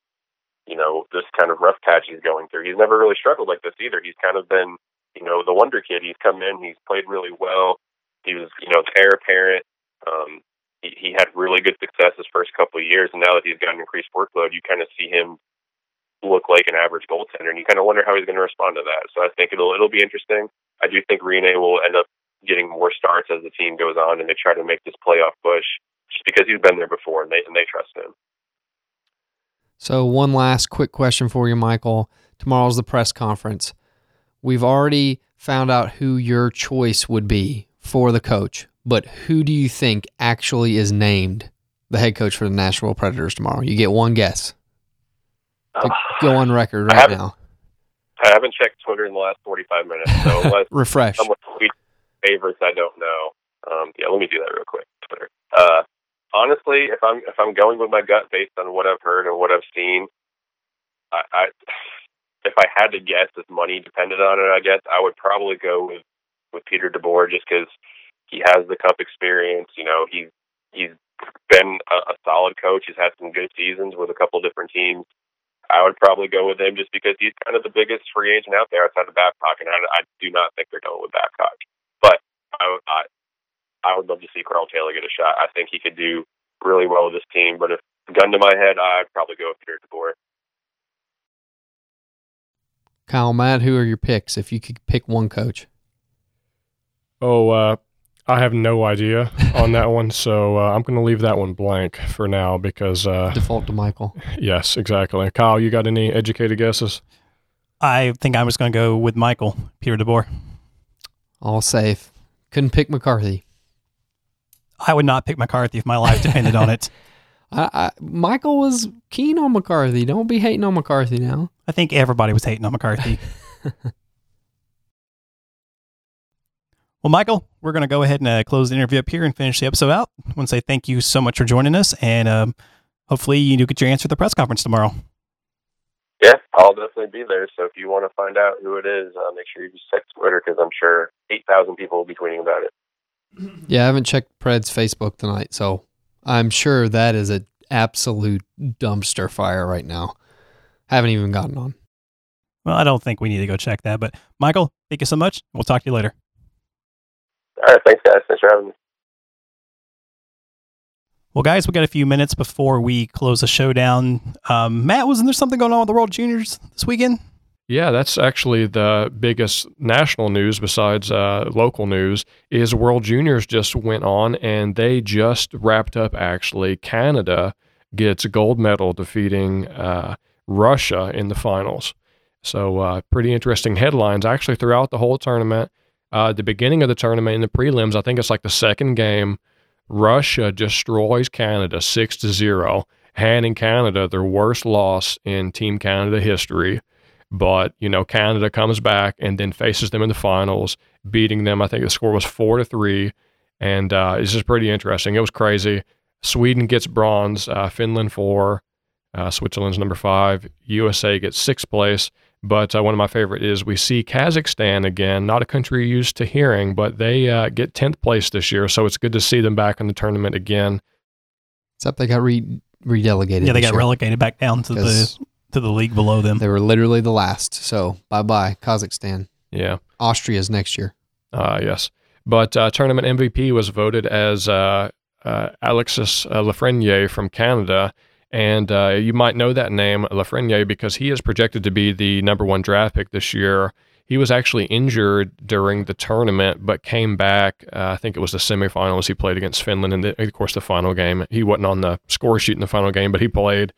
you know, this kind of rough patch he's going through. He's never really struggled like this either. He's kind of been you know, the wonder kid. He's come in, he's played really well. He was, you know, the heir apparent. Um, he, he had really good success his first couple of years, and now that he's got an increased workload, you kind of see him look like an average goaltender, and you kind of wonder how he's going to respond to that. So I think it'll it'll be interesting. I do think Rinne will end up getting more starts as the team goes on, and they try to make this playoff push just because he's been there before and they and they trust him. So, one last quick question for you, Michael. Tomorrow's the press conference. We've already found out who your choice would be for the coach, but who do you think actually is named the head coach for the Nashville Predators tomorrow? You get one guess. To go on record right haven't- now. I haven't checked Twitter in the last 45 minutes, so unless Refresh. someone tweets favorites I don't know. Um, yeah, let me do that real quick. Twitter. Uh, honestly, if I'm if I'm going with my gut based on what I've heard and what I've seen, I, I if I had to guess, if money depended on it, I guess I would probably go with with Peter DeBoer just because he has the cup experience. You know, he's he's been a, a solid coach. He's had some good seasons with a couple different teams. I would probably go with him just because he's kind of the biggest free agent out there outside of Babcock, and I, I do not think they're going with Babcock. But I, I, I would love to see Karl Taylor get a shot. I think he could do really well with this team. But if gun to my head, I'd probably go with Peter DeBoer. Kyle, Matt, who are your picks if you could pick one coach? Oh, uh, I have no idea on that one, so uh, I'm going to leave that one blank for now because, uh, Default to Michael. yes, exactly. Kyle, you got any educated guesses? I think I was going to go with Michael, Peter DeBoer. All safe. Couldn't pick McCarthy. I would not pick McCarthy if my life depended on it. I, I, Michael was keen on McCarthy. Don't be hating on McCarthy now. I think everybody was hating on McCarthy. well, Michael, we're going to go ahead and uh, close the interview up here and finish the episode out. I want to say thank you so much for joining us, and um, hopefully you do get your answer at the press conference tomorrow. Yeah, I'll definitely be there. So if you want to find out who it is, uh, make sure you just check Twitter because I'm sure 8,000 people will be tweeting about it. Yeah, I haven't checked Pred's Facebook tonight, so I'm sure that is an absolute dumpster fire right now. Haven't even gotten on. Well, I don't think we need to go check that, but Michael, thank you so much. We'll talk to you later. All right, thanks, guys. Thanks for having me. Well, guys, we got a few minutes before we close the show down. Um, Matt, wasn't there something going on with the World Juniors this weekend? Yeah, that's actually the biggest national news besides uh, local news. Is World Juniors just went on and they just wrapped up. Actually, Canada gets a gold medal defeating uh, Russia in the finals. So uh, pretty interesting headlines actually throughout the whole tournament. Uh, the beginning of the tournament in the prelims, I think it's like the second game. Russia destroys Canada six to zero, handing Canada their worst loss in Team Canada history. But you know, Canada comes back and then faces them in the finals, beating them. I think the score was four to three, and uh, it's just pretty interesting. It was crazy. Sweden gets bronze, uh, Finland four, uh, Switzerland's number five, USA gets sixth place. But uh, one of my favorite is we see Kazakhstan again, not a country you're used to hearing, but they uh, get 10th place this year. So it's good to see them back in the tournament again. Except they got re redelegated. Yeah, they got year. relegated back down to the 'Cause to the league below them. They were literally the last. So bye bye, Kazakhstan. Yeah. Austria's next year. Uh, yes. But uh, tournament MVP was voted as uh, uh, Alexis uh, Lafreniere from Canada. And uh, you might know that name, Lafreniere, because he is projected to be the number one draft pick this year. He was actually injured during the tournament, but came back. Uh, I think it was the semifinals. He played against Finland, and of course, the final game. He wasn't on the score sheet in the final game, but he played.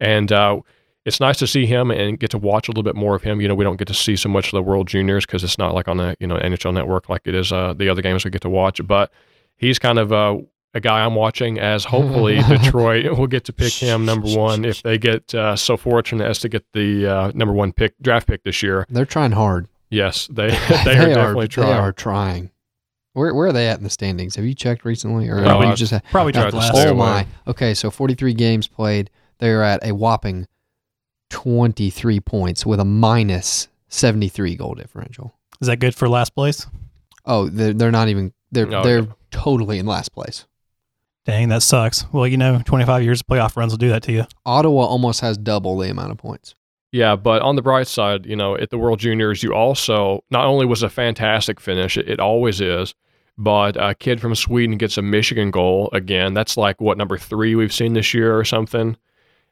And uh, it's nice to see him and get to watch a little bit more of him. You know, we don't get to see so much of the World Juniors because it's not like on the you know NHL Network like it is uh, the other games we get to watch. But he's kind of uh, a guy I'm watching as hopefully Detroit will get to pick him number one if they get uh, so fortunate as to get the uh, number one pick draft pick this year. They're trying hard. Yes, they they, are definitely trying. They are trying. Where where are they at in the standings? Have you checked recently, or No, you just had, Probably Tried to last. stay oh away. my? Okay, so 43 games played. They're at a whopping 23 points with a minus 73 goal differential. Is that good for last place? Oh, they're, they're not even. They're No, they're no. totally in last place. Dang, that sucks. Well, you know, 25 years of playoff runs will do that to you. Ottawa almost has double the amount of points. Yeah, but on the bright side, you know, at the World Juniors, you also not only was a fantastic finish, it, it always is, but a kid from Sweden gets a Michigan goal again. That's like what number three we've seen this year or something.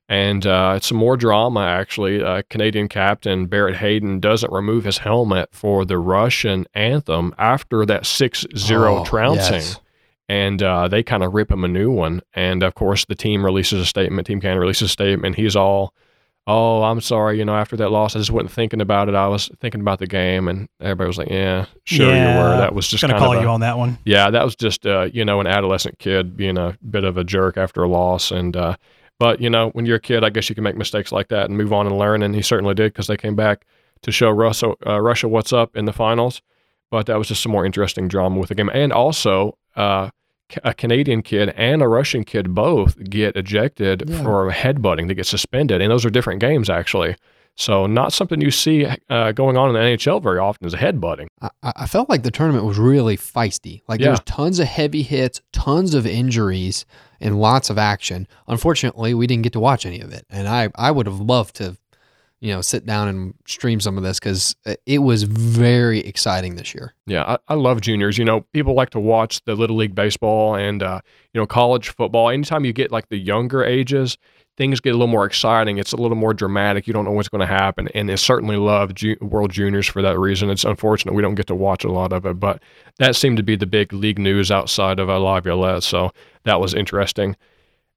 And uh, it's some more drama, actually. Uh, Canadian captain Barrett Hayton doesn't remove his helmet for the Russian anthem after that 6 0 Oh, trouncing. yes. And uh, they kind of rip him a new one. And of course, the team releases a statement. Team Canada releases a statement. He's all, oh, I'm sorry. You know, after that loss, I just wasn't thinking about it. I was thinking about the game. And everybody was like, yeah, sure you were. That was just gonna call a- you on that one. yeah, that was just uh, you know an adolescent kid being a bit of a jerk after a loss, and uh, but you know when you're a kid, I guess you can make mistakes like that and move on and learn, and he certainly did because they came back to show Russia uh, Russia what's up in the finals. But that was just some more interesting drama with the game, and also uh, a Canadian kid and a Russian kid both get ejected Yeah. for headbutting. They get suspended, and those are different games actually. So not something you see uh, going on in the NHL very often is headbutting. I, I felt like the tournament was really feisty. Like Yeah. there was tons of heavy hits, tons of injuries, and lots of action. Unfortunately, we didn't get to watch any of it, and I I would have loved to, you know, sit down and stream some of this because it was very exciting this year. Yeah, I, I love juniors. You know, people like to watch the little league baseball and uh, you know college football. Anytime you get like the younger ages, things get a little more exciting. It's a little more dramatic. You don't know what's going to happen, and I certainly love ju- World Juniors for that reason. It's unfortunate we don't get to watch a lot of it, but that seemed to be the big league news outside of uh, Laviolette. So that was interesting.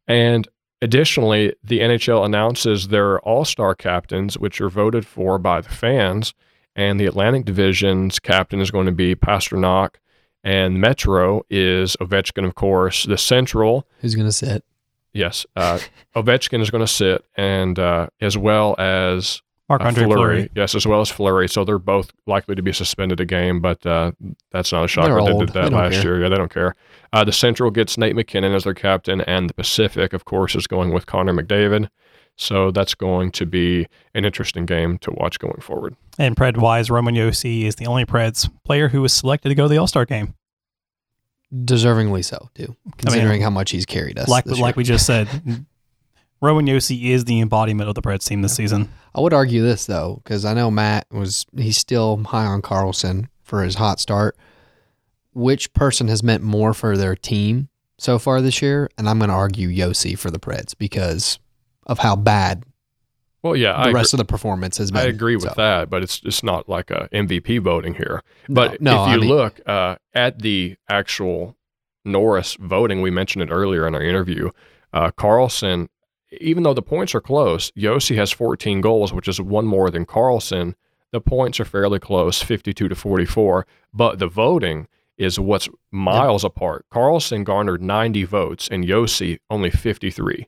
And additionally, the NHL announces their All Star captains, which are voted for by the fans. And the Atlantic Division's captain is going to be Pastrnak. And Metro is Ovechkin, of course. The Central, Who's gonna sit? yes, uh, Ovechkin is going to sit, and uh, as well as Marc uh, Andre Fleury. Yes, as well as Fleury. So they're both likely to be suspended a game, but uh, that's not a shocker. They're They old. did that They don't last care. year. Yeah, they don't care. Uh, the Central gets Nate MacKinnon as their captain, and the Pacific, of course, is going with Connor McDavid. So that's going to be an interesting game to watch going forward. And Pred wise, Roman Josi is the only Preds player who was selected to go to the All Star game. Deservingly so, too, considering how much he's carried us. Like this like year. we just said, Roman Josi is the embodiment of the Preds team this season. I would argue this though, because I know Matt was he's still high on Carlson for his hot start. Which person has meant more for their team so far this year? And I'm going to argue Josi for the Preds because of how bad Well, yeah, the I agree, rest of the performance has been. I agree with So, that, but it's it's not like a MVP voting here. But no, if I you mean, look uh, at the actual Norris voting, we mentioned it earlier in our interview. Uh, Carlson, even though the points are close, Josi has 14 goals, which is one more than Carlson. The points are fairly close, 52 to 44. But the voting is what's miles apart. Carlson garnered 90 votes and Josi only 53.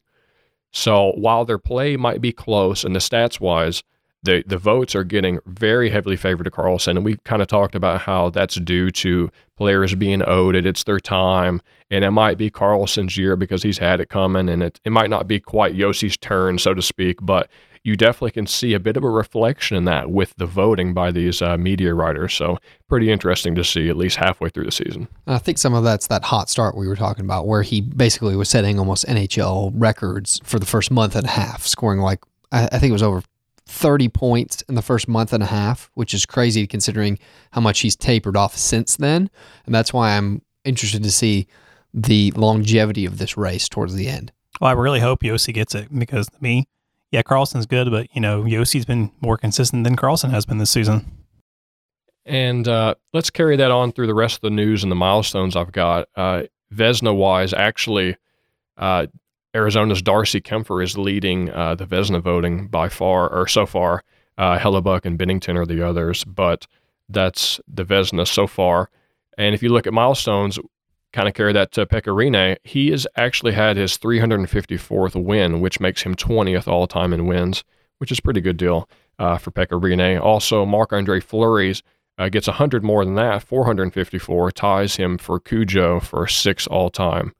So while their play might be close and the stats wise, the the votes are getting very heavily favored to Carlson, and we kind of talked about how that's due to players being owed it. It's their time, and it might be Carlson's year because he's had it coming, and it it might not be quite Josi's turn, so to speak, but you definitely can see a bit of a reflection in that with the voting by these uh, media writers. So pretty interesting to see at least halfway through the season. I think some of that's that hot start we were talking about, where he basically was setting almost NHL records for the first month and a half, scoring like I, I think it was over 30 points in the first month and a half, which is crazy considering how much he's tapered off since then. And that's why I'm interested to see the longevity of this race towards the end. Well, I really hope Josi gets it because to me, yeah, Carlson's good, but you know, Josi's been more consistent than Carlson has been this season. And uh, let's carry that on through the rest of the news and the milestones I've got. Uh, Vezina wise, actually, uh, Arizona's Darcy Kuemper is leading uh, the Vezina voting by far, or so far. Uh, Hellebuyck and Binnington are the others, but that's the Vezina so far. And if you look at milestones, kind of carry that to Pekka Rinne, he has actually had his 354th win, which makes him 20th all time in wins, which is a pretty good deal uh, for Pekka Rinne. Also, Marc Andre Fleury's uh, gets 100 more than that, 454, ties him for Cujo for six all time.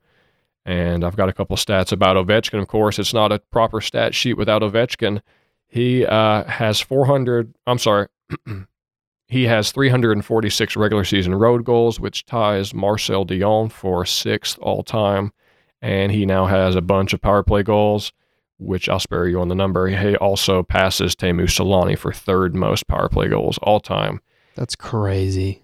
And I've got a couple stats about Ovechkin, of course. It's not a proper stat sheet without Ovechkin. He uh, has 400, I'm sorry, he has 346 regular season road goals, which ties Marcel Dionne for sixth all time. And he now has a bunch of power play goals, which I'll spare you on the number. He also passes Teemu Selanne for third most power play goals all time. That's crazy.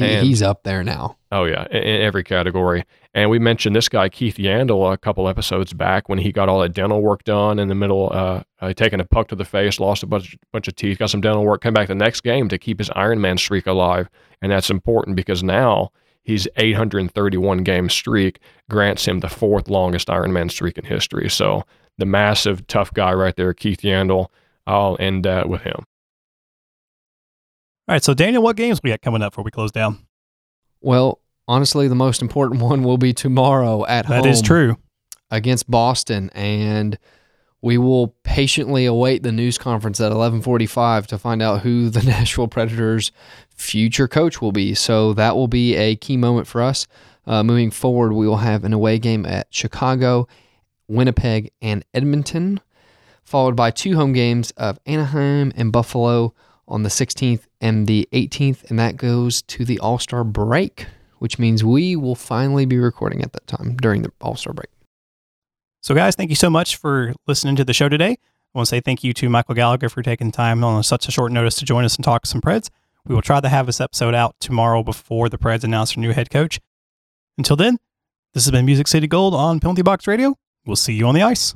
He, And- he's up there now. Oh yeah, in, in every category. And we mentioned this guy Keith Yandle a couple episodes back when he got all that dental work done in the middle, uh, uh, taking a puck to the face, lost a bunch bunch of teeth, got some dental work, came back the next game to keep his Ironman streak alive, and that's important because now he's 831 game streak grants him the fourth longest Ironman streak in history. So the massive tough guy right there, Keith Yandle. I'll end that with him. All right, so Daniel, what games we got coming up before we close down? Well, honestly, the most important one will be tomorrow at home. That is true. against Boston, and we will patiently await the news conference at 11:45 to find out who the Nashville Predators' future coach will be. So that will be a key moment for us. Uh, moving forward, we will have an away game at Chicago, Winnipeg, and Edmonton, followed by two home games of Anaheim and Buffalo on the 16th and the 18th, and that goes to the All Star break, which means we will finally be recording at that time during the All Star break. So, guys, thank you so much for listening to the show today. I want to say thank you to Michael Gallagher for taking time on such a short notice to join us and talk some Preds. We will try to have this episode out tomorrow before the Preds announce their new head coach. Until then, this has been Music City Gold on Penalty Box Radio. We'll see you on the ice.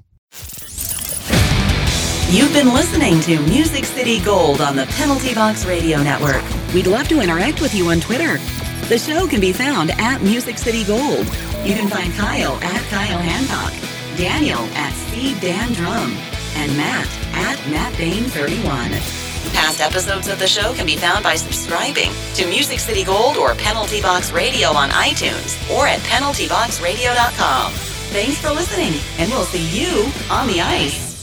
You've been listening to Music City Gold on the Penalty Box Radio Network. We'd love to interact with you on Twitter. The show can be found at Music City Gold. You can find Kyle at Kyle Hancock, Daniel at C Dan Drum, and Matt at Matt Bain 31. Past episodes of the show can be found by subscribing to Music City Gold or Penalty Box Radio on iTunes or at penaltyboxradio.com. Thanks for listening, and we'll see you on the ice.